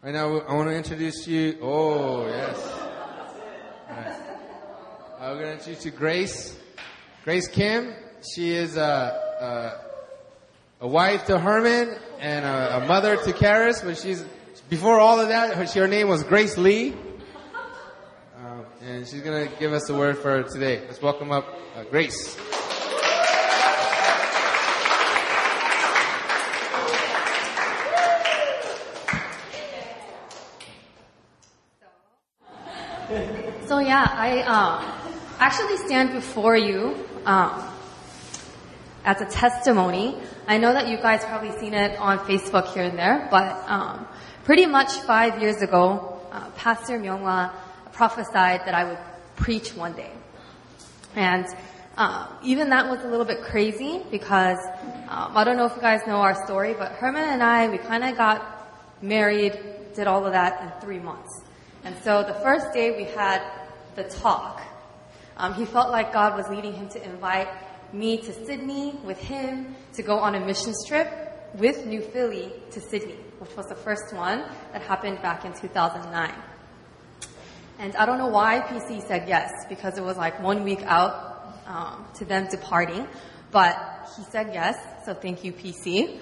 Right now, I want to introduce you. Oh, yes. Right. We're going to introduce you Grace. Grace Kim. She is a, a, a wife to Herman and a, a mother to Karis, but she's, before all of that, her, her name was Grace Lee. Um, and she's going to give us the word for today. Let's welcome up uh, Grace. Yeah, I um, actually stand before you um, as a testimony. I know that you guys probably seen it on Facebook here and there, but um, pretty much five years ago, uh, Pastor Myunghwa prophesied that I would preach one day, and uh, even that was a little bit crazy because um, I don't know if you guys know our story, but Herman and I we kind of got married, did all of that in three months. And so the first day we had the talk. Um, he felt like God was leading him to invite me to Sydney with him to go on a mission trip with New Philly to Sydney, which was the first one that happened back in 2009. And I don't know why PC said yes, because it was like one week out um, to them departing. But he said yes, so thank you, PC.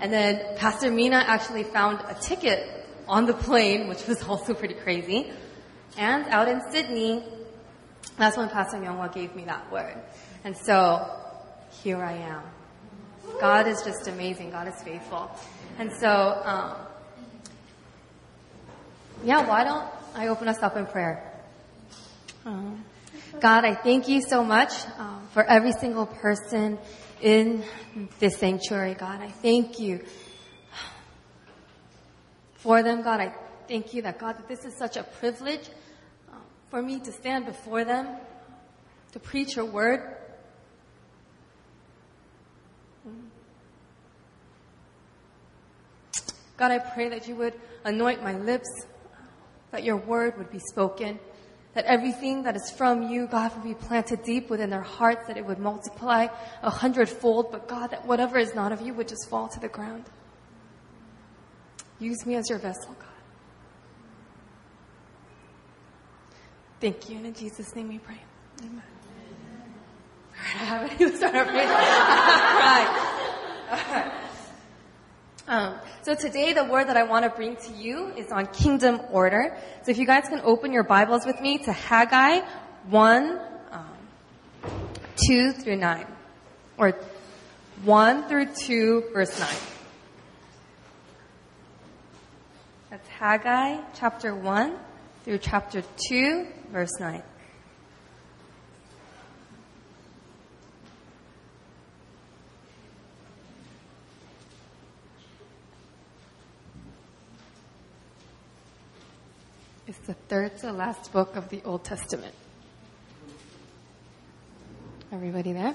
And then Pastor Mina actually found a ticket on the plane, which was also pretty crazy. And out in Sydney, that's when Pastor Myunghwa gave me that word. And so, here I am. God is just amazing. God is faithful. And so, um, yeah, why don't I open us up in prayer? Um, God, I thank you so much um, for every single person in this sanctuary, God. I thank you for them, God. I thank you that, God, that this is such a privilege for me to stand before them, to preach your word. God, I pray that you would anoint my lips, that your word would be spoken, that everything that is from you, God, would be planted deep within their hearts, that it would multiply a hundredfold, but God, that whatever is not of you would just fall to the ground. Use me as your vessel, God. Thank you, and in Jesus' name we pray. Amen. All right, I haven't even started praying. All right. Um, so today the word that I want to bring to you is on kingdom order. So if you guys can open your Bibles with me to Haggai 1, um, 2 through 9. Or 1 through 2, verse 9. That's Haggai chapter 1 through chapter 2, verse 9. It's the third to last book of the Old Testament. Everybody there?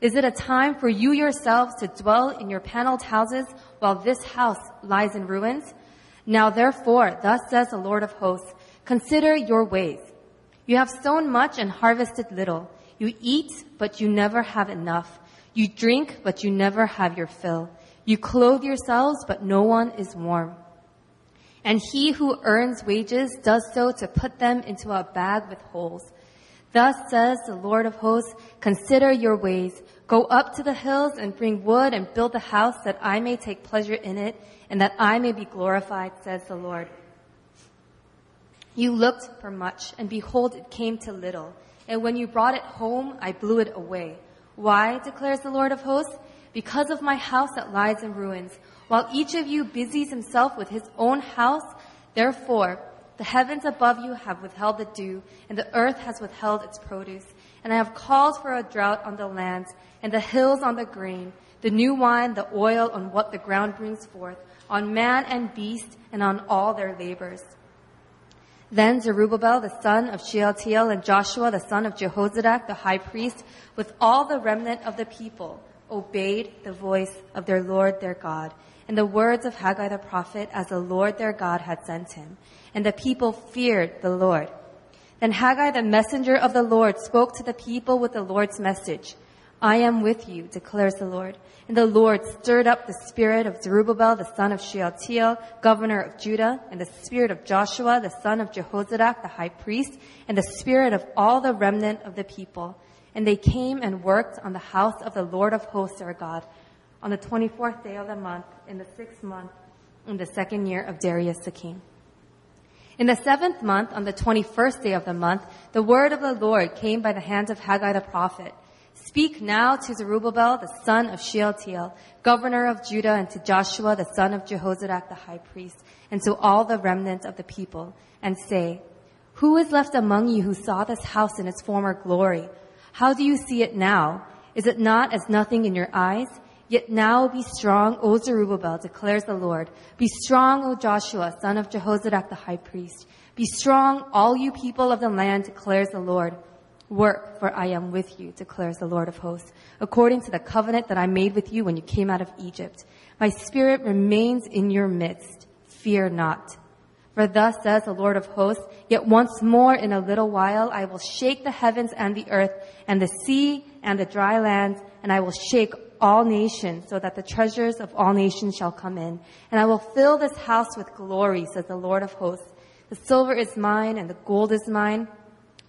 Is it a time for you yourselves to dwell in your paneled houses while this house lies in ruins? Now therefore, thus says the Lord of hosts, consider your ways. You have sown much and harvested little. You eat, but you never have enough. You drink, but you never have your fill. You clothe yourselves, but no one is warm. And he who earns wages does so to put them into a bag with holes. Thus says the Lord of hosts, consider your ways. Go up to the hills and bring wood and build the house that I may take pleasure in it and that I may be glorified, says the Lord. You looked for much and behold it came to little. And when you brought it home, I blew it away. Why, declares the Lord of hosts? Because of my house that lies in ruins. While each of you busies himself with his own house, therefore, the heavens above you have withheld the dew, and the earth has withheld its produce. And I have called for a drought on the lands, and the hills on the grain, the new wine, the oil on what the ground brings forth, on man and beast, and on all their labors. Then Zerubbabel, the son of Shealtiel, and Joshua, the son of Jehozadak, the high priest, with all the remnant of the people, obeyed the voice of their Lord their God, and the words of Haggai the prophet, as the Lord their God had sent him. And the people feared the Lord. Then Haggai, the messenger of the Lord, spoke to the people with the Lord's message. I am with you, declares the Lord. And the Lord stirred up the spirit of Zerubbabel, the son of Shealtiel, governor of Judah, and the spirit of Joshua, the son of Jehozadak, the high priest, and the spirit of all the remnant of the people. And they came and worked on the house of the Lord of hosts, our God, on the 24th day of the month, in the sixth month, in the second year of Darius the king. In the seventh month, on the 21st day of the month, the word of the Lord came by the hand of Haggai the prophet. Speak now to Zerubbabel, the son of Shealtiel, governor of Judah, and to Joshua, the son of Jehozadak, the high priest, and to all the remnant of the people, and say, Who is left among you who saw this house in its former glory? How do you see it now? Is it not as nothing in your eyes? Yet now be strong, O Zerubbabel, declares the Lord. Be strong, O Joshua, son of Jehozadak, the high priest. Be strong, all you people of the land, declares the Lord. Work, for I am with you, declares the Lord of hosts, according to the covenant that I made with you when you came out of Egypt. My spirit remains in your midst. Fear not. For thus says the Lord of hosts, yet once more in a little while I will shake the heavens and the earth and the sea and the dry lands, and I will shake all nations so that the treasures of all nations shall come in. And I will fill this house with glory, says the Lord of hosts. The silver is mine and the gold is mine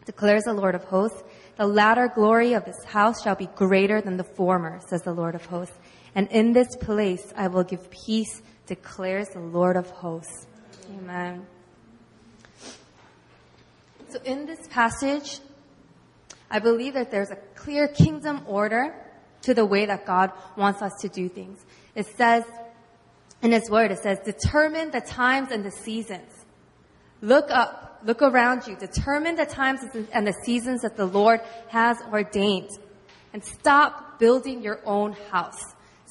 declares the Lord of hosts. The latter glory of this house shall be greater than the former, says the Lord of hosts. And in this place I will give peace, declares the Lord of hosts. Amen. So in this passage, I believe that there's a clear kingdom order to the way that God wants us to do things. It says, in His Word, it says, determine the times and the seasons. Look up Look around you. Determine the times and the seasons that the Lord has ordained. And stop building your own house.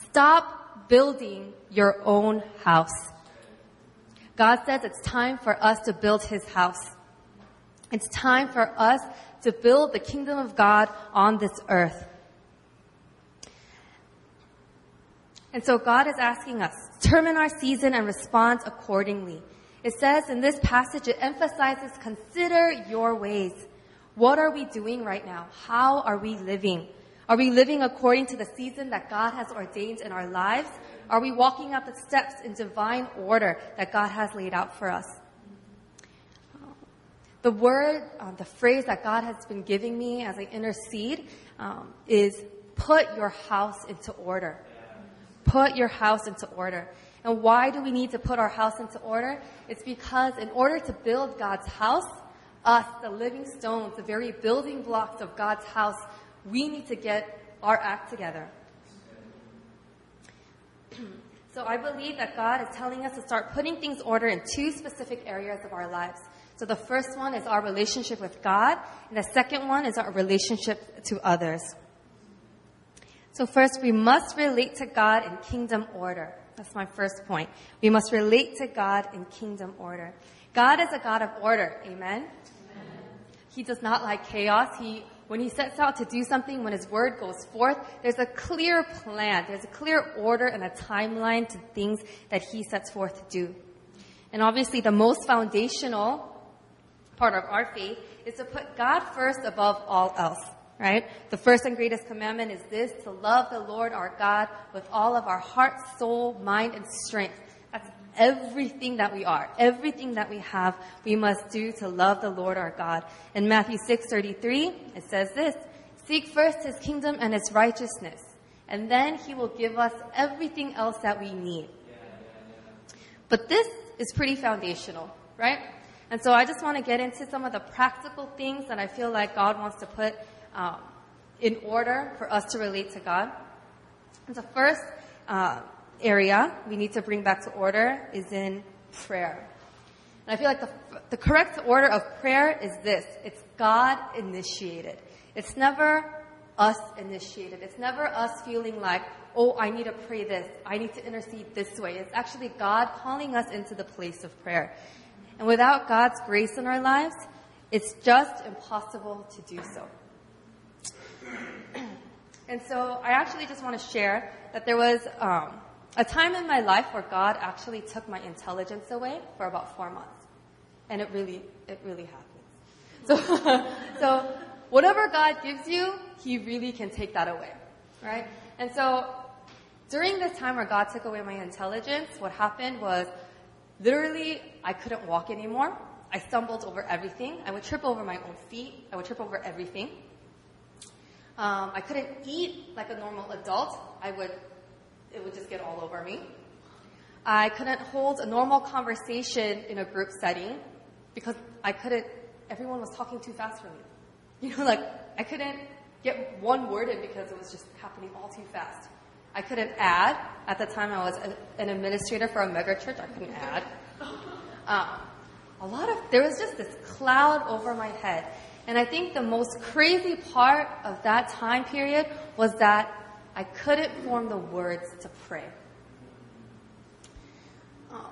Stop building your own house. God says it's time for us to build his house. It's time for us to build the kingdom of God on this earth. And so God is asking us, determine our season and respond accordingly. It says in this passage, it emphasizes consider your ways. What are we doing right now? How are we living? Are we living according to the season that God has ordained in our lives? Are we walking up the steps in divine order that God has laid out for us? The word, uh, the phrase that God has been giving me as I intercede um, is put your house into order. Put your house into order. And why do we need to put our house into order? It's because in order to build God's house, us, the living stones, the very building blocks of God's house, we need to get our act together. so I believe that God is telling us to start putting things order in two specific areas of our lives. So the first one is our relationship with God, and the second one is our relationship to others. So first, we must relate to God in kingdom order. That's my first point. We must relate to God in kingdom order. God is a God of order. Amen? Amen. He does not like chaos. He, when he sets out to do something, when his word goes forth, there's a clear plan. There's a clear order and a timeline to things that he sets forth to do. And obviously the most foundational part of our faith is to put God first above all else right? The first and greatest commandment is this, to love the Lord our God with all of our heart, soul, mind, and strength. That's everything that we are. Everything that we have, we must do to love the Lord our God. In Matthew 6:33, it says this, seek first his kingdom and his righteousness, and then he will give us everything else that we need. But this is pretty foundational, right? And so I just want to get into some of the practical things that I feel like God wants to put um, in order for us to relate to God. And the first uh, area we need to bring back to order is in prayer. And I feel like the, the correct order of prayer is this. It's God initiated. It's never us initiated. It's never us feeling like oh, I need to pray this. I need to intercede this way. It's actually God calling us into the place of prayer. And without God's grace in our lives, it's just impossible to do so. And so I actually just want to share that there was um, a time in my life where God actually took my intelligence away for about four months. And it really, it really happens. So, so whatever God gives you, He really can take that away, right? And so during this time where God took away my intelligence, what happened was literally I couldn't walk anymore. I stumbled over everything. I would trip over my own feet. I would trip over everything. Um, I couldn't eat like a normal adult. I would, it would just get all over me. I couldn't hold a normal conversation in a group setting because I couldn't, everyone was talking too fast for me. You know, like, I couldn't get one word in because it was just happening all too fast. I couldn't add. At the time, I was a, an administrator for a mega church. I couldn't add. Um, a lot of, there was just this cloud over my head. And I think the most crazy part of that time period was that I couldn't form the words to pray. Um,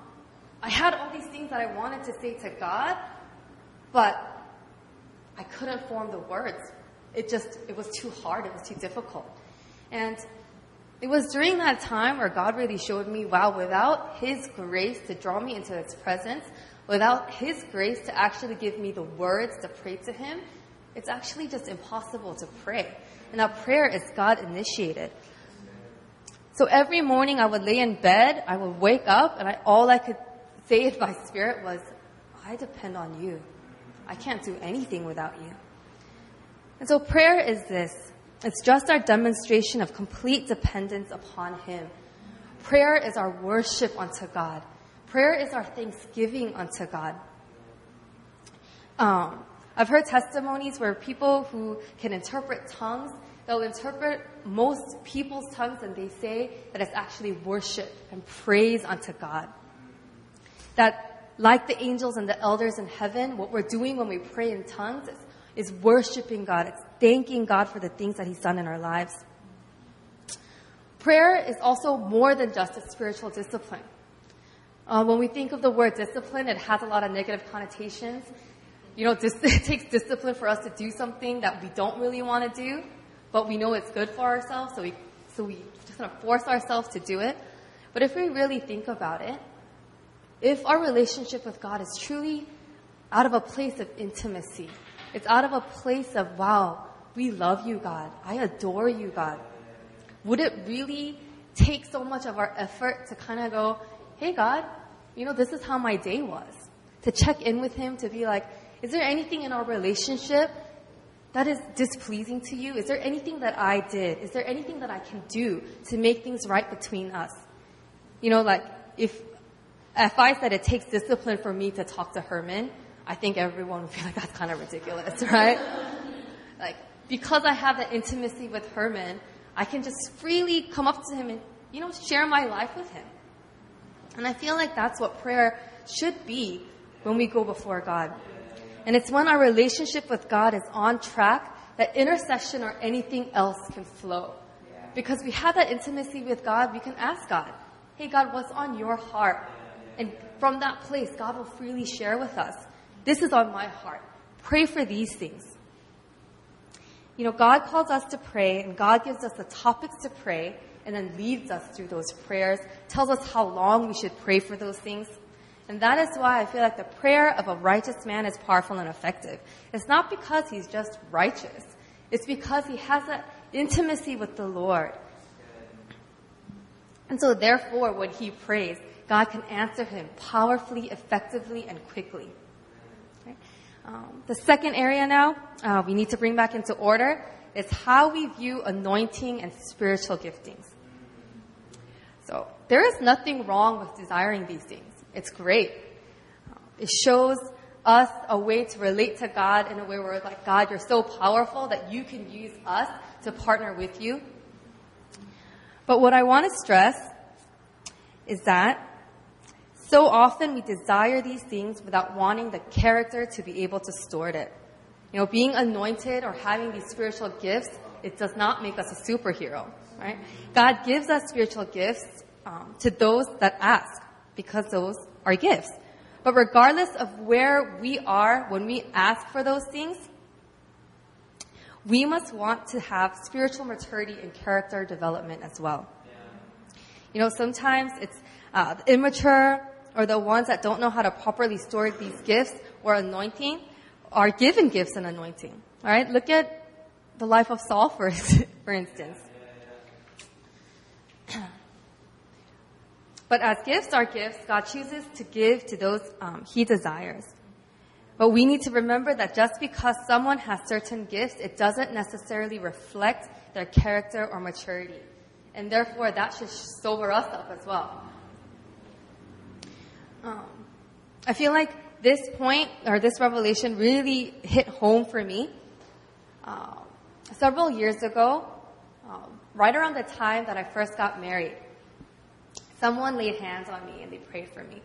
I had all these things that I wanted to say to God, but I couldn't form the words. It just, it was too hard. It was too difficult. And it was during that time where God really showed me, wow, without His grace to draw me into His presence, without His grace to actually give me the words to pray to Him, it's actually just impossible to pray. And our prayer is God initiated. So every morning I would lay in bed, I would wake up, and I, all I could say in my spirit was, I depend on you. I can't do anything without you. And so prayer is this. It's just our demonstration of complete dependence upon Him. Prayer is our worship unto God. Prayer is our thanksgiving unto God. Um, I've heard testimonies where people who can interpret tongues, they'll interpret most people's tongues and they say that it's actually worship and praise unto God. That like the angels and the elders in heaven, what we're doing when we pray in tongues is, is worshiping God. It's thanking God for the things that He's done in our lives. Prayer is also more than just a spiritual discipline. Uh, when we think of the word discipline, it has a lot of negative connotations. You know, dis- it takes discipline for us to do something that we don't really want to do, but we know it's good for ourselves, so we, so we just kind of force ourselves to do it. But if we really think about it, if our relationship with God is truly out of a place of intimacy, it's out of a place of, wow, we love you, God. I adore you, God. Would it really take so much of our effort to kind of go, hey, God, you know, this is how my day was? To check in with Him, to be like, is there anything in our relationship that is displeasing to you? Is there anything that I did? Is there anything that I can do to make things right between us? You know, like, if if I said it takes discipline for me to talk to Herman, I think everyone would be like, that's kind of ridiculous, right? like, because I have that intimacy with Herman, I can just freely come up to him and, you know, share my life with him. And I feel like that's what prayer should be when we go before God. And it's when our relationship with God is on track that intercession or anything else can flow. Because we have that intimacy with God, we can ask God, hey God, what's on your heart? And from that place, God will freely share with us. This is on my heart. Pray for these things. You know, God calls us to pray, and God gives us the topics to pray, and then leads us through those prayers, tells us how long we should pray for those things. And that is why I feel like the prayer of a righteous man is powerful and effective. It's not because he's just righteous. It's because he has that intimacy with the Lord. And so therefore, when he prays, God can answer him powerfully, effectively, and quickly. Um, the second area now uh, we need to bring back into order is how we view anointing and spiritual giftings. There is nothing wrong with desiring these things. It's great. It shows us a way to relate to God in a way where like, God, you're so powerful that you can use us to partner with you. But what I want to stress is that so often we desire these things without wanting the character to be able to store it. You know, being anointed or having these spiritual gifts, it does not make us a superhero. right? God gives us spiritual gifts um, to those that ask because those are gifts. But regardless of where we are when we ask for those things, we must want to have spiritual maturity and character development as well. You know, sometimes it's uh, the immature or the ones that don't know how to properly store these gifts or anointing are given gifts and anointing. All right, look at the life of Saul, for, for instance. But as gifts are gifts, God chooses to give to those um, He desires. But we need to remember that just because someone has certain gifts, it doesn't necessarily reflect their character or maturity. And therefore, that should sober us up as well. Um, I feel like this point or this revelation really hit home for me. Uh, several years ago, um, right around the time that I first got married, someone laid hands on me and they prayed for me.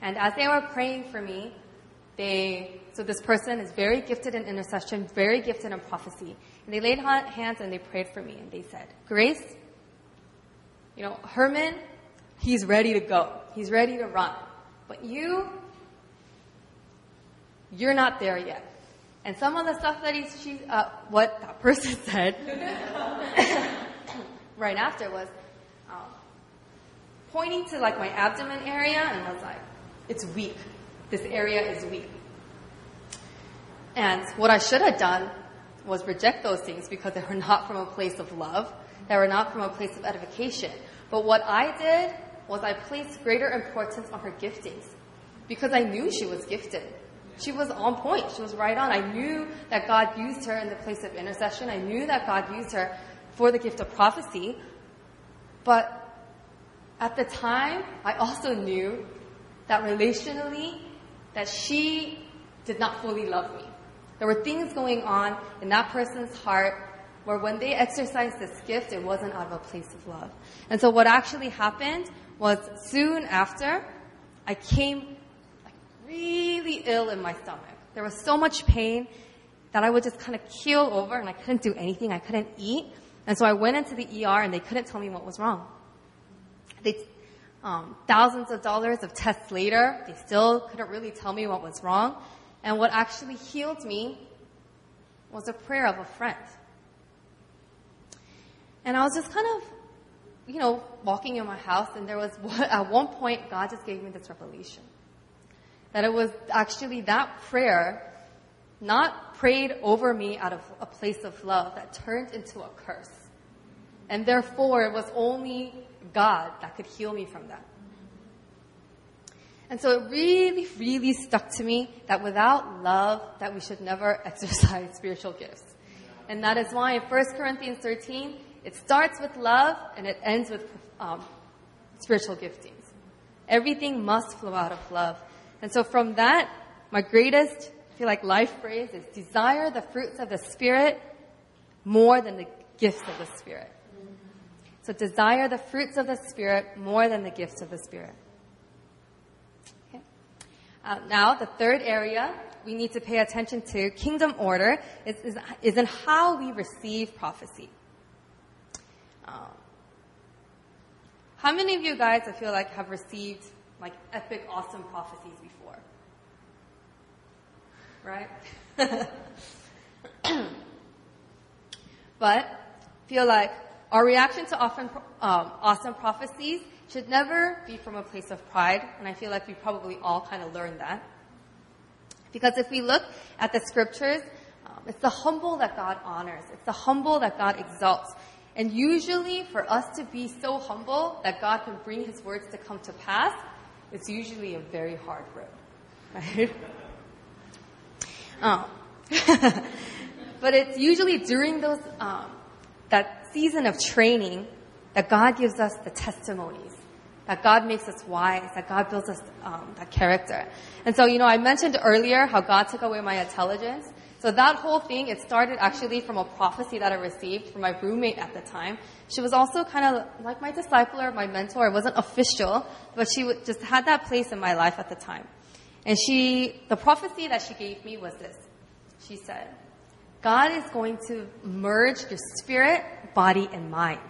And as they were praying for me, they, so this person is very gifted in intercession, very gifted in prophecy. And they laid hands and they prayed for me and they said, Grace, you know, Herman, he's ready to go. He's ready to run. But you, you're not there yet. And some of the stuff that he's, she, uh, what that person said right after was, pointing to like my abdomen area and I was like, it's weak. This area is weak. And what I should have done was reject those things because they were not from a place of love. They were not from a place of edification. But what I did was I placed greater importance on her giftings because I knew she was gifted. She was on point. She was right on. I knew that God used her in the place of intercession. I knew that God used her for the gift of prophecy. But at the time, I also knew that relationally, that she did not fully love me. There were things going on in that person's heart where when they exercised this gift, it wasn't out of a place of love. And so what actually happened was soon after, I came really ill in my stomach. There was so much pain that I would just kind of keel over and I couldn't do anything. I couldn't eat. And so I went into the ER and they couldn't tell me what was wrong. They, um, thousands of dollars of tests later, they still couldn't really tell me what was wrong. And what actually healed me was a prayer of a friend. And I was just kind of, you know, walking in my house, and there was, at one point, God just gave me this revelation. That it was actually that prayer, not prayed over me out of a place of love, that turned into a curse. And therefore, it was only God that could heal me from that. And so it really, really stuck to me that without love, that we should never exercise spiritual gifts. And that is why in 1 Corinthians 13, it starts with love and it ends with um, spiritual giftings. Everything must flow out of love. And so from that, my greatest, I feel like life phrase is desire the fruits of the Spirit more than the gifts of the Spirit. So desire the fruits of the Spirit more than the gifts of the Spirit. Okay. Uh, now, the third area we need to pay attention to, kingdom order, is, is, is in how we receive prophecy. Um, how many of you guys, I feel like, have received like epic, awesome prophecies before? Right? but feel like our reaction to often, um, awesome prophecies should never be from a place of pride, and I feel like we probably all kind of learned that. Because if we look at the scriptures, um, it's the humble that God honors. It's the humble that God exalts. And usually, for us to be so humble that God can bring His words to come to pass, it's usually a very hard road, right? Um, but it's usually during those um, that season of training that God gives us the testimonies, that God makes us wise, that God builds us um, that character. And so, you know, I mentioned earlier how God took away my intelligence. So that whole thing, it started actually from a prophecy that I received from my roommate at the time. She was also kind of like my discipler, my mentor. It wasn't official, but she just had that place in my life at the time. And she, the prophecy that she gave me was this. She said, God is going to merge your spirit, body, and mind.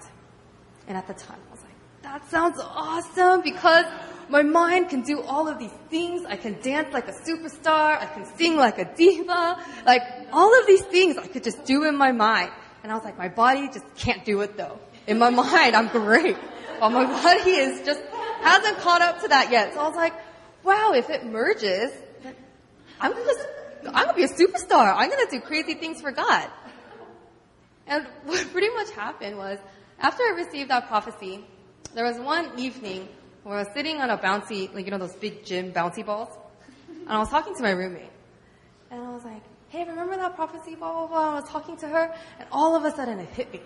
And at the time, I was like, that sounds awesome because my mind can do all of these things. I can dance like a superstar. I can sing like a diva. Like all of these things I could just do in my mind. And I was like, my body just can't do it though. In my mind, I'm great. But my body is just, hasn't caught up to that yet. So I was like, wow, if it merges, I'm just, I'm gonna be a superstar. I'm gonna do crazy things for God. And what pretty much happened was, after I received that prophecy, there was one evening where I was sitting on a bouncy, like, you know, those big gym bouncy balls. And I was talking to my roommate. And I was like, hey, remember that prophecy, blah, blah, blah. I was talking to her, and all of a sudden it hit me.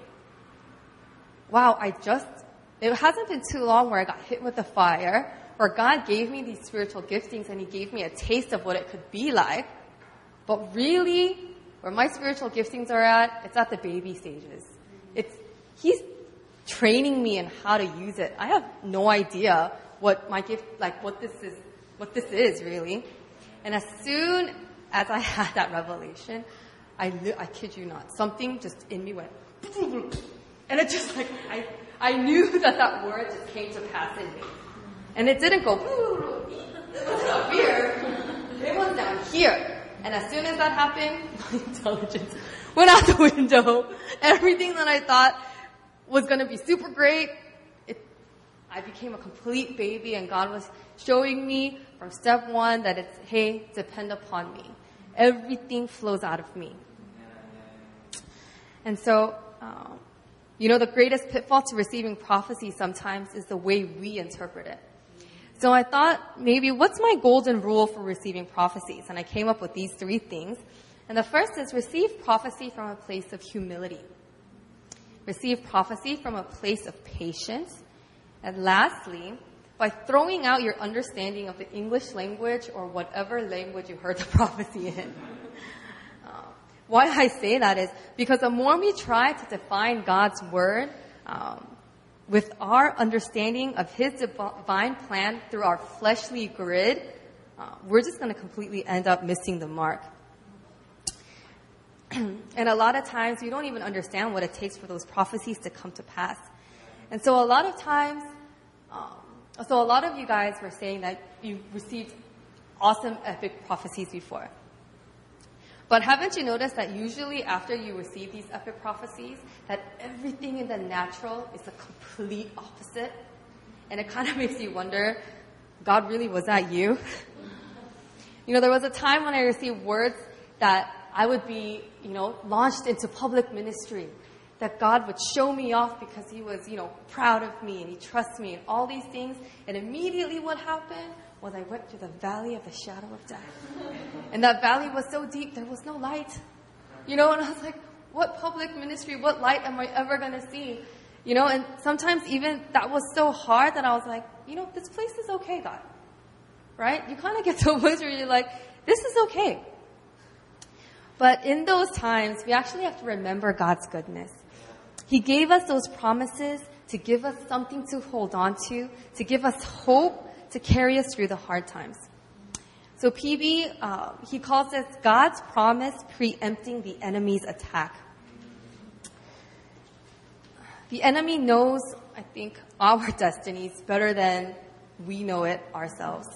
Wow, I just, it hasn't been too long where I got hit with the fire, where God gave me these spiritual giftings and He gave me a taste of what it could be like. But really, where my spiritual giftings are at, it's at the baby stages. It's, He's training me in how to use it. I have no idea what my gift, like what this is, what this is really. And as soon as I had that revelation, I, I kid you not, something just in me went, and it just like, I, I knew that that word just came to pass in me. And it didn't go, it was up here. It was down here. And as soon as that happened, my intelligence went out the window. Everything that I thought was going to be super great, it, I became a complete baby and God was showing me from step one that it's, hey, depend upon me. Everything flows out of me. And so, um, you know, the greatest pitfall to receiving prophecy sometimes is the way we interpret it. So I thought maybe what's my golden rule for receiving prophecies? And I came up with these three things. And the first is receive prophecy from a place of humility. Receive prophecy from a place of patience. And lastly, by throwing out your understanding of the English language or whatever language you heard the prophecy in. Uh, why I say that is because the more we try to define God's word um, with our understanding of His divine plan through our fleshly grid, uh, we're just going to completely end up missing the mark. and a lot of times we don't even understand what it takes for those prophecies to come to pass. And so a lot of times, um, so a lot of you guys were saying that you received awesome epic prophecies before. But haven't you noticed that usually after you receive these epic prophecies, that everything in the natural is the complete opposite? And it kind of makes you wonder, God really was that you? you know, there was a time when I received words that I would be, you know, launched into public ministry. That God would show me off because He was, you know, proud of me and He trusts me and all these things. And immediately what happened was I went through the valley of the shadow of death. And that valley was so deep, there was no light. You know, and I was like, what public ministry, what light am I ever going to see? You know, and sometimes even that was so hard that I was like, you know, this place is okay, God. Right? You kind of get to a place where you're like, this is okay. But in those times, we actually have to remember God's goodness. He gave us those promises to give us something to hold on to, to give us hope, to carry us through the hard times. So PB, uh, he calls this God's promise preempting the enemy's attack. The enemy knows, I think, our destinies better than we know it ourselves.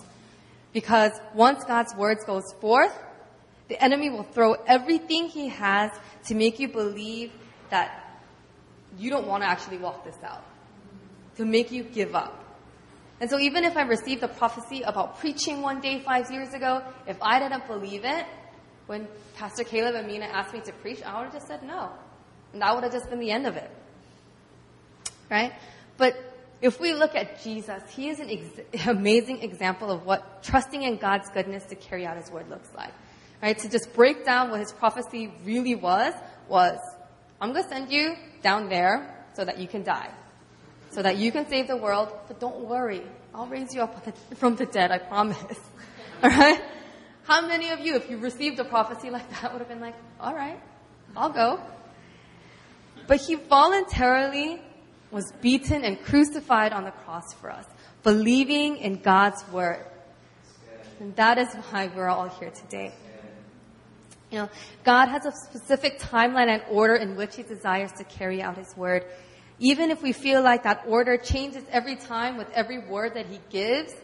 Because once God's words goes forth, the enemy will throw everything he has to make you believe that you don't want to actually walk this out. To make you give up. And so even if I received a prophecy about preaching one day five years ago, if I didn't believe it, when Pastor Caleb and Mina asked me to preach, I would have just said no. And that would have just been the end of it. Right? But if we look at Jesus, he is an ex- amazing example of what trusting in God's goodness to carry out his word looks like. Right? To just break down what his prophecy really was, was, I'm going to send you down there so that you can die. So that you can save the world, but don't worry. I'll raise you up from the dead, I promise. Alright? How many of you, if you received a prophecy like that, would have been like, alright, I'll go. But he voluntarily was beaten and crucified on the cross for us, believing in God's word. And that is why we're all here today. You know, God has a specific timeline and order in which He desires to carry out His word. Even if we feel like that order changes every time with every word that He gives,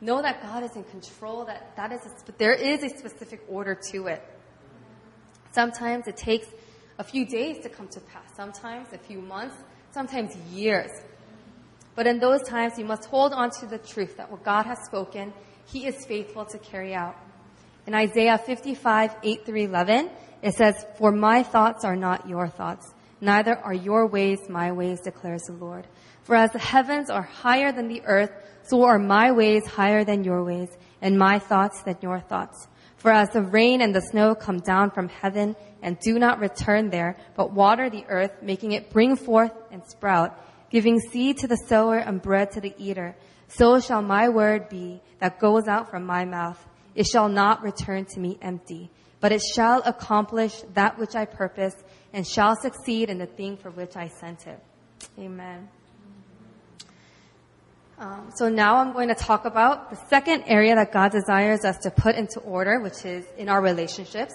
know that God is in control, that, that is a, there is a specific order to it. Sometimes it takes a few days to come to pass, sometimes a few months, sometimes years. But in those times, you must hold on to the truth that what God has spoken, He is faithful to carry out. In Isaiah 55, 8 through 11, it says, For my thoughts are not your thoughts, neither are your ways my ways, declares the Lord. For as the heavens are higher than the earth, so are my ways higher than your ways, and my thoughts than your thoughts. For as the rain and the snow come down from heaven and do not return there, but water the earth, making it bring forth and sprout, giving seed to the sower and bread to the eater, so shall my word be that goes out from my mouth. It shall not return to me empty, but it shall accomplish that which I purpose and shall succeed in the thing for which I sent it. Amen. Um, so now I'm going to talk about the second area that God desires us to put into order, which is in our relationships.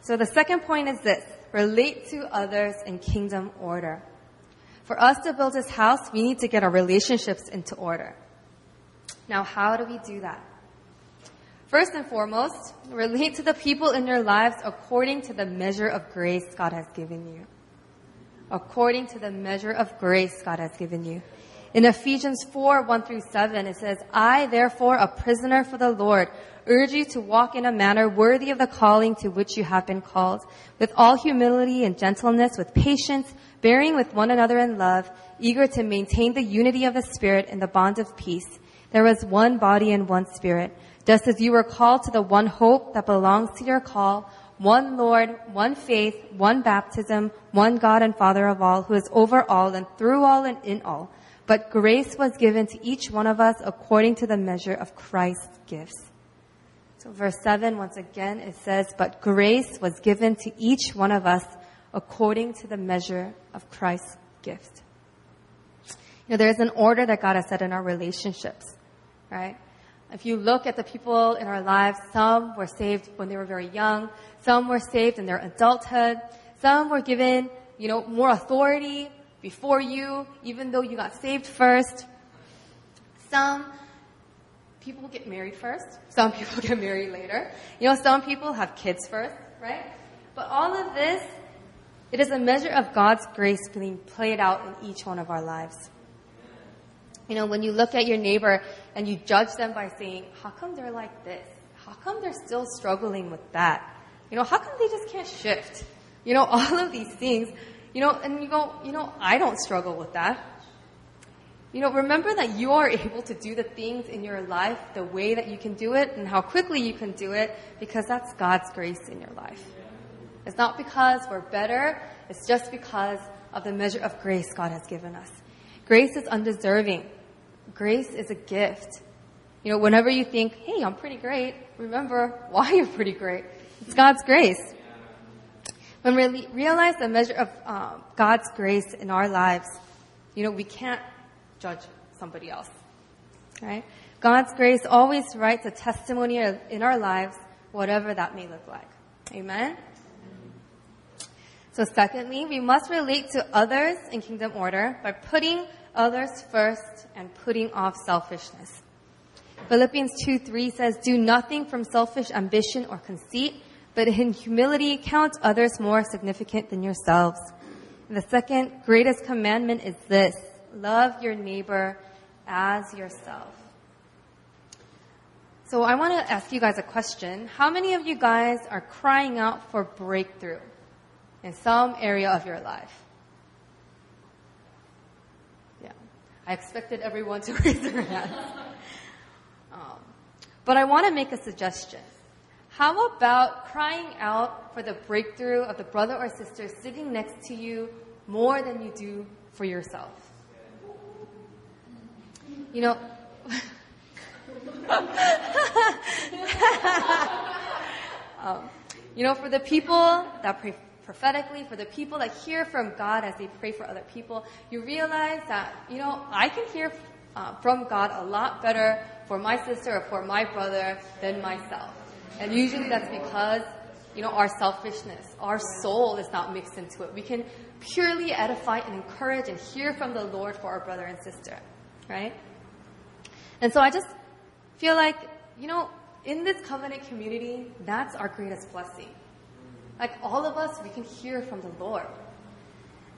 So the second point is this relate to others in kingdom order. For us to build this house, we need to get our relationships into order. Now, how do we do that? First and foremost, relate to the people in your lives according to the measure of grace God has given you. According to the measure of grace God has given you. In Ephesians 4, 1 through 7, it says, I, therefore, a prisoner for the Lord, urge you to walk in a manner worthy of the calling to which you have been called, with all humility and gentleness, with patience, bearing with one another in love, eager to maintain the unity of the Spirit in the bond of peace. There was one body and one Spirit, just as you were called to the one hope that belongs to your call, one Lord, one faith, one baptism, one God and Father of all, who is over all and through all and in all. But grace was given to each one of us according to the measure of Christ's gifts. So verse 7, once again, it says, But grace was given to each one of us according to the measure of Christ's gift. You know, there's an order that God has set in our relationships, right? If you look at the people in our lives, some were saved when they were very young, some were saved in their adulthood, some were given, you know, more authority before you, even though you got saved first. Some people get married first. Some people get married later. You know, some people have kids first, right? But all of this, it is a measure of God's grace being played out in each one of our lives. You know, when you look at your neighbor and you judge them by saying, how come they're like this? How come they're still struggling with that? You know, how come they just can't shift? You know, all of these things, you know, and you go, you know, I don't struggle with that. You know, remember that you are able to do the things in your life the way that you can do it and how quickly you can do it because that's God's grace in your life. It's not because we're better, it's just because of the measure of grace God has given us. Grace is undeserving. Grace is a gift. You know, whenever you think, hey, I'm pretty great, remember why you're pretty great. It's God's grace. When we realize the measure of um, God's grace in our lives, you know, we can't judge somebody else. Right? God's grace always writes a testimony in our lives, whatever that may look like. Amen? So secondly, we must relate to others in kingdom order by putting others first and putting off selfishness. Philippians 2 3 says, Do nothing from selfish ambition or conceit, but in humility count others more significant than yourselves. The second greatest commandment is this love your neighbor as yourself. So I want to ask you guys a question. How many of you guys are crying out for breakthrough in some area of your life? Yeah. I expected everyone to raise their hands. Um, but I want to make a suggestion. How about crying out for the breakthrough of the brother or sister sitting next to you more than you do for yourself? You know, um, you know, for the people that pray prophetically, for the people that hear from God as they pray for other people, you realize that, you know, I can hear uh, from God a lot better for my sister or for my brother than myself. And usually that's because you know, our selfishness, our soul is not mixed into it. We can purely edify and encourage and hear from the Lord for our brother and sister, right? And so I just feel like, you know, in this covenant community, that's our greatest blessing. Like all of us, we can hear from the Lord.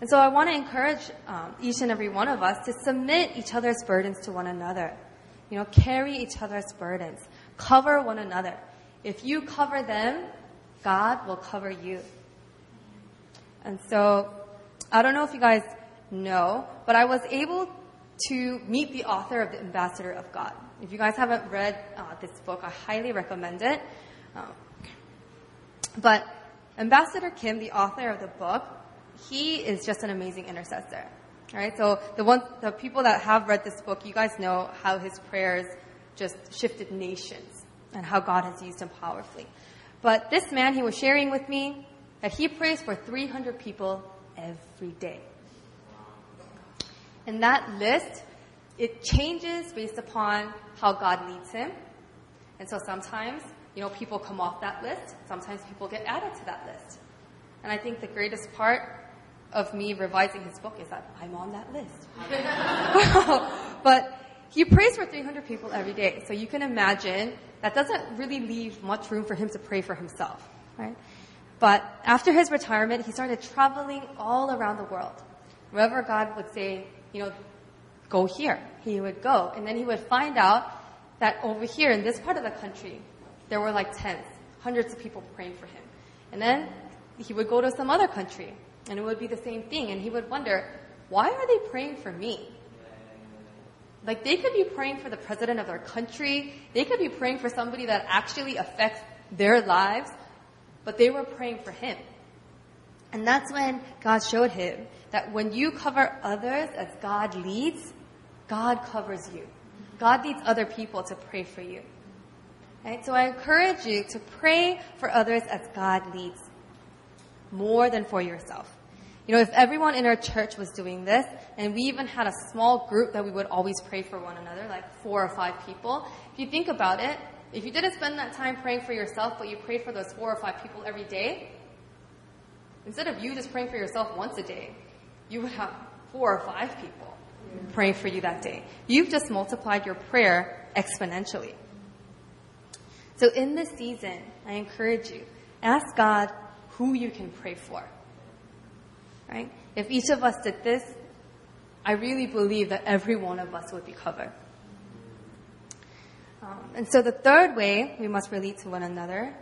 And so I want to encourage um, each and every one of us to submit each other's burdens to one another. You know, carry each other's burdens. Cover one another. If you cover them, God will cover you. And so, I don't know if you guys know, but I was able to meet the author of The Ambassador of God. If you guys haven't read uh, this book, I highly recommend it. Um, but Ambassador Kim, the author of the book, he is just an amazing intercessor. Right? So the one, the people that have read this book, you guys know how his prayers just shifted nations and how God has used him powerfully. But this man, he was sharing with me that he prays for 300 people every day. And that list, it changes based upon how God leads him. And so sometimes, you know, people come off that list. Sometimes people get added to that list. And I think the greatest part of me revising his book is that I'm on that list. but he prays for 300 people every day. So you can imagine that doesn't really leave much room for him to pray for himself, right? But after his retirement, he started traveling all around the world. Wherever God would say, you know, go here, he would go. And then he would find out that over here in this part of the country, there were like tens, hundreds of people praying for him. And then he would go to some other country and it would be the same thing. And he would wonder, why are they praying for me? Like they could be praying for the president of their country. They could be praying for somebody that actually affects their lives, but they were praying for him. And that's when God showed him that when you cover others as God leads, God covers you. God leads other people to pray for you. Right? So I encourage you to pray for others as God leads more than for yourself. You know, if everyone in our church was doing this, and we even had a small group that we would always pray for one another, like four or five people, if you think about it, if you didn't spend that time praying for yourself, but you prayed for those four or five people every day, instead of you just praying for yourself once a day, you would have four or five people praying for you that day. You've just multiplied your prayer exponentially. So in this season, I encourage you, ask God who you can pray for. Right? If each of us did this, I really believe that every one of us would be covered. Um, and so the third way we must relate to one another,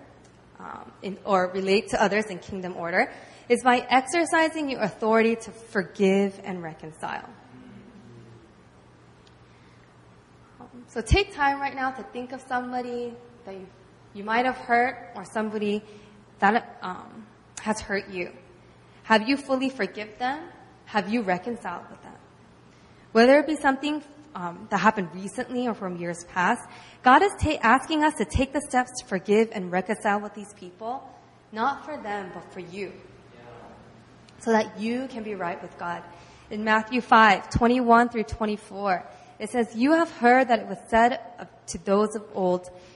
um, in, or relate to others in kingdom order, is by exercising your authority to forgive and reconcile. Um, so take time right now to think of somebody that you, you might have hurt or somebody that um, has hurt you. Have you fully forgiven them? Have you reconciled with them? Whether it be something um, that happened recently or from years past, God is ta- asking us to take the steps to forgive and reconcile with these people, not for them, but for you. So that you can be right with God. In Matthew 5, 21 through 24, it says, You have heard that it was said to those of old,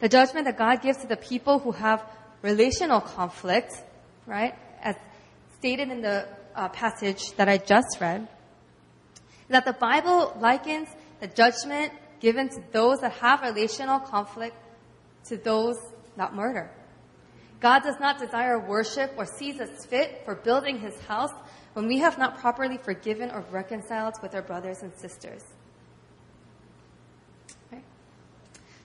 The judgment that God gives to the people who have relational conflict, right, as stated in the uh, passage that I just read, that the Bible likens the judgment given to those that have relational conflict to those that murder. God does not desire worship or sees us fit for building his house when we have not properly forgiven or reconciled with our brothers and sisters. Okay?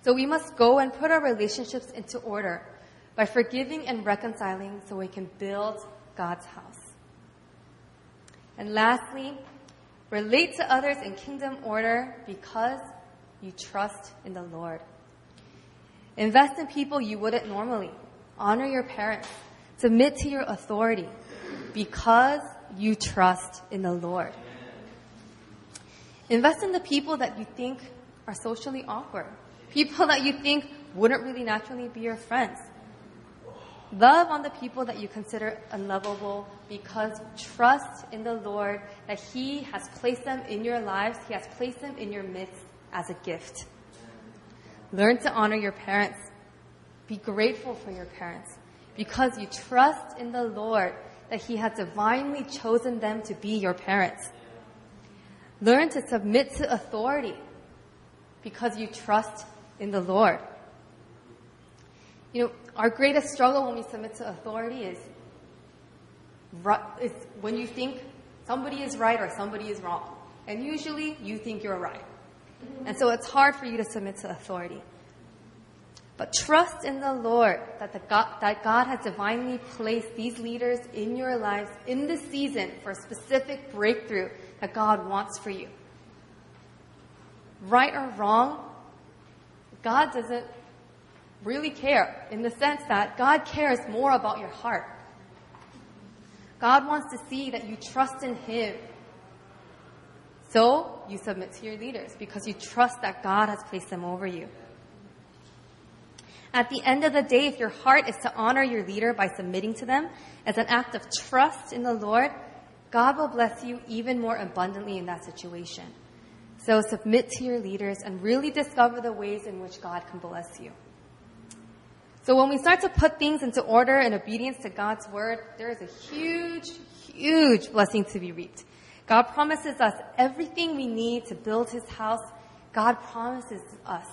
So we must go and put our relationships into order by forgiving and reconciling so we can build God's house. And lastly, relate to others in kingdom order because you trust in the Lord. Invest in people you wouldn't normally. honor your parents, submit to your authority because you trust in the Lord. Invest in the people that you think are socially awkward, people that you think wouldn't really naturally be your friends. Love on the people that you consider unlovable because trust in the Lord that He has placed them in your lives, He has placed them in your midst as a gift. Learn to honor your parents. Be grateful for your parents because you trust in the Lord that He has divinely chosen them to be your parents. Learn to submit to authority because you trust in the Lord. You know, our greatest struggle when we submit to authority is, is when you think somebody is right or somebody is wrong. And usually you think you're right. And so it's hard for you to submit to authority. But trust in the Lord that, the God, that God has divinely placed these leaders in your lives in this season for a specific breakthrough that God wants for you. Right or wrong, God doesn't really care in the sense that God cares more about your heart. God wants to see that you trust in Him. So you submit to your leaders because you trust that God has placed them over you. At the end of the day, if your heart is to honor your leader by submitting to them as an act of trust in the Lord, God will bless you even more abundantly in that situation. So submit to your leaders and really discover the ways in which God can bless you. So when we start to put things into order in obedience to God's word, there is a huge, huge blessing to be reaped. God promises us everything we need to build his house. God promises us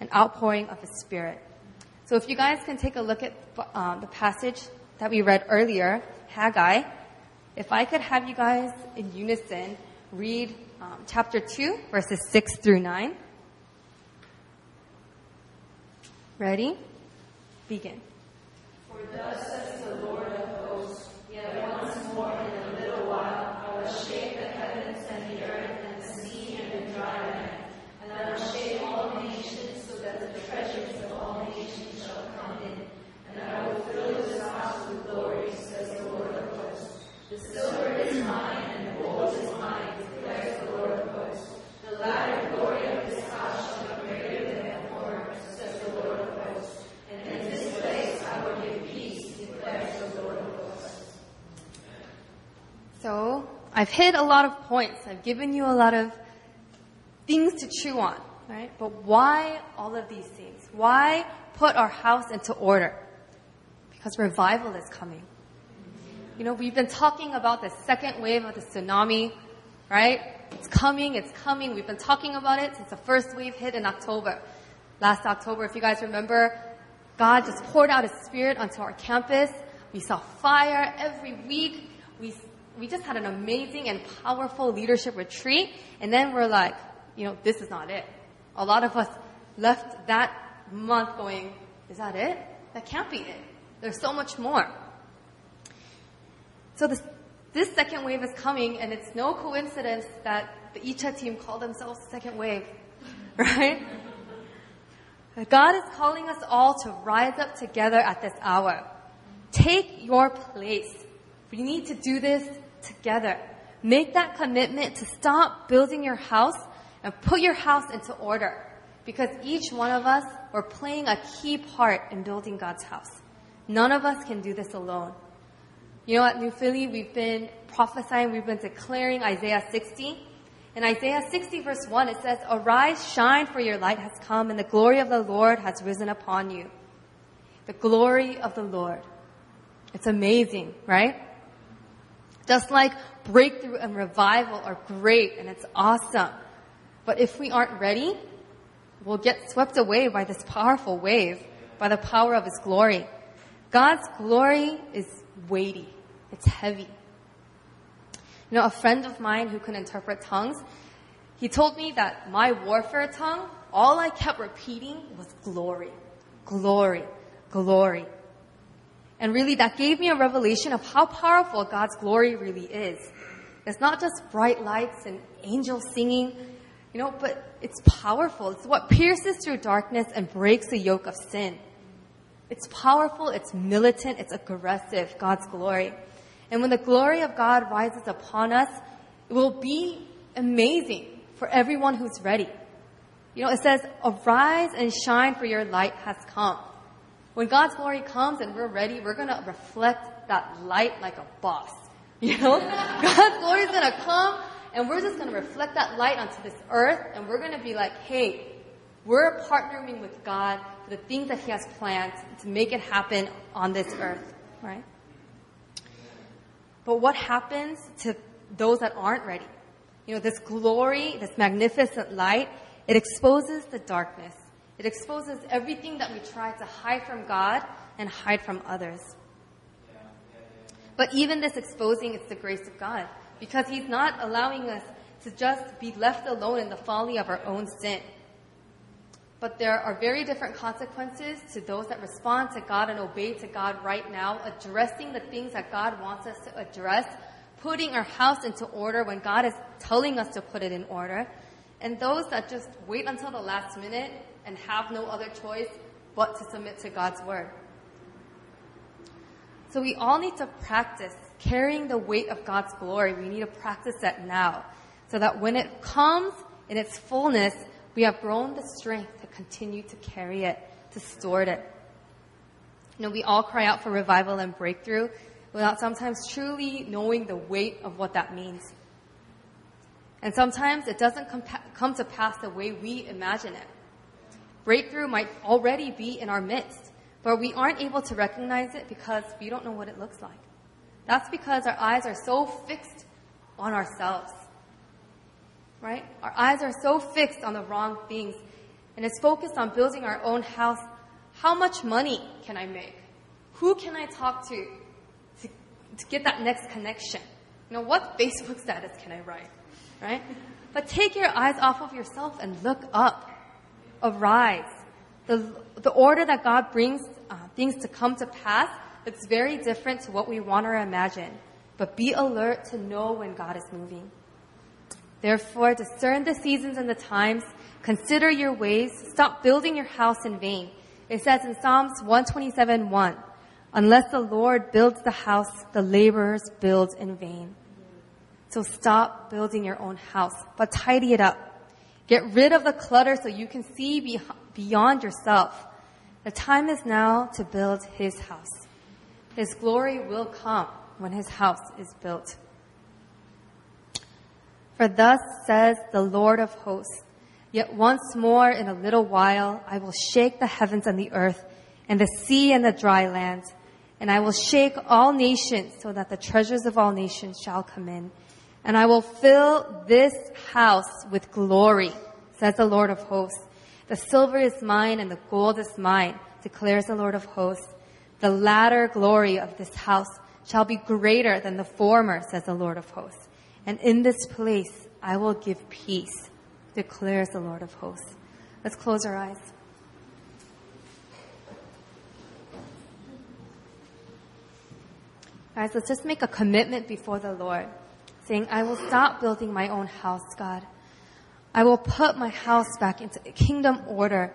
an outpouring of his spirit. So if you guys can take a look at um, the passage that we read earlier, Haggai, if I could have you guys in unison read um, chapter 2, verses 6 through 9. Ready? Begin. For thus says the Lord of hosts, yet once more in a little while I will shake the heavens and the earth and the sea and the dry land, and I will shake all nations so that the treasures of all nations shall come in, and I will fill this house with glory, says the Lord of hosts. The silver is mine and the gold is mine, declares the Lord of hosts. The latter glory of this house shall be greater than the former, says the Lord of hosts. And in this place I will give peace, declares the Lord of hosts. So I've hit a lot of points. I've given you a lot of things to chew on, right? But why all of these things? Why put our house into order? Because revival is coming. You know, we've been talking about the second wave of the tsunami, right? It's coming, it's coming. We've been talking about it since the first wave hit in October. Last October, if you guys remember, God just poured out His Spirit onto our campus. We saw fire every week. We, we just had an amazing and powerful leadership retreat. And then we're like, you know, this is not it. A lot of us left that month going, is that it? That can't be it. There's so much more. So this, this second wave is coming, and it's no coincidence that the Icha team call themselves second wave, right? God is calling us all to rise up together at this hour. Take your place. We need to do this together. Make that commitment to stop building your house and put your house into order. Because each one of us, we're playing a key part in building God's house. None of us can do this alone. You know, at New Philly, we've been prophesying, we've been declaring Isaiah 60. In Isaiah 60 verse 1, it says, Arise, shine, for your light has come, and the glory of the Lord has risen upon you. The glory of the Lord. It's amazing, right? Just like breakthrough and revival are great and it's awesome. But if we aren't ready, we'll get swept away by this powerful wave, by the power of His glory. God's glory is weighty. It's heavy. You know, a friend of mine who can interpret tongues, he told me that my warfare tongue, all I kept repeating was glory, glory, glory. And really that gave me a revelation of how powerful God's glory really is. It's not just bright lights and angels singing, you know, but it's powerful. It's what pierces through darkness and breaks the yoke of sin. It's powerful, it's militant, it's aggressive, God's glory. And when the glory of God rises upon us, it will be amazing for everyone who's ready. You know, it says, arise and shine for your light has come. When God's glory comes and we're ready, we're gonna reflect that light like a boss. You know? God's glory is gonna come and we're just gonna reflect that light onto this earth and we're gonna be like, hey, we're partnering with God for the things that He has planned to make it happen on this earth, right? But what happens to those that aren't ready? You know, this glory, this magnificent light, it exposes the darkness. It exposes everything that we try to hide from God and hide from others. But even this exposing is the grace of God because He's not allowing us to just be left alone in the folly of our own sin. But there are very different consequences to those that respond to God and obey to God right now, addressing the things that God wants us to address, putting our house into order when God is telling us to put it in order, and those that just wait until the last minute and have no other choice but to submit to God's word. So we all need to practice carrying the weight of God's glory. We need to practice that now so that when it comes in its fullness, we have grown the strength to continue to carry it, to steward it. You know, we all cry out for revival and breakthrough without sometimes truly knowing the weight of what that means. And sometimes it doesn't come to pass the way we imagine it. Breakthrough might already be in our midst, but we aren't able to recognize it because we don't know what it looks like. That's because our eyes are so fixed on ourselves. Right? Our eyes are so fixed on the wrong things and it's focused on building our own house. How much money can I make? Who can I talk to to, to get that next connection? You know, what Facebook status can I write? Right? But take your eyes off of yourself and look up. Arise. The, the order that God brings uh, things to come to pass, it's very different to what we want or imagine. But be alert to know when God is moving. Therefore, discern the seasons and the times Consider your ways. Stop building your house in vain. It says in Psalms 127 1, Unless the Lord builds the house, the laborers build in vain. So stop building your own house, but tidy it up. Get rid of the clutter so you can see be- beyond yourself. The time is now to build his house. His glory will come when his house is built. For thus says the Lord of hosts, Yet once more in a little while I will shake the heavens and the earth and the sea and the dry land. And I will shake all nations so that the treasures of all nations shall come in. And I will fill this house with glory, says the Lord of hosts. The silver is mine and the gold is mine, declares the Lord of hosts. The latter glory of this house shall be greater than the former, says the Lord of hosts. And in this place I will give peace declares the Lord of hosts. Let's close our eyes. Guys, let's just make a commitment before the Lord, saying, I will stop building my own house, God. I will put my house back into kingdom order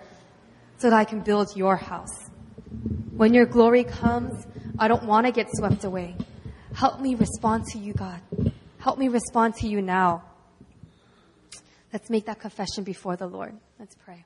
so that I can build your house. When your glory comes, I don't want to get swept away. Help me respond to you, God. Help me respond to you now. Let's make that confession before the Lord. Let's pray.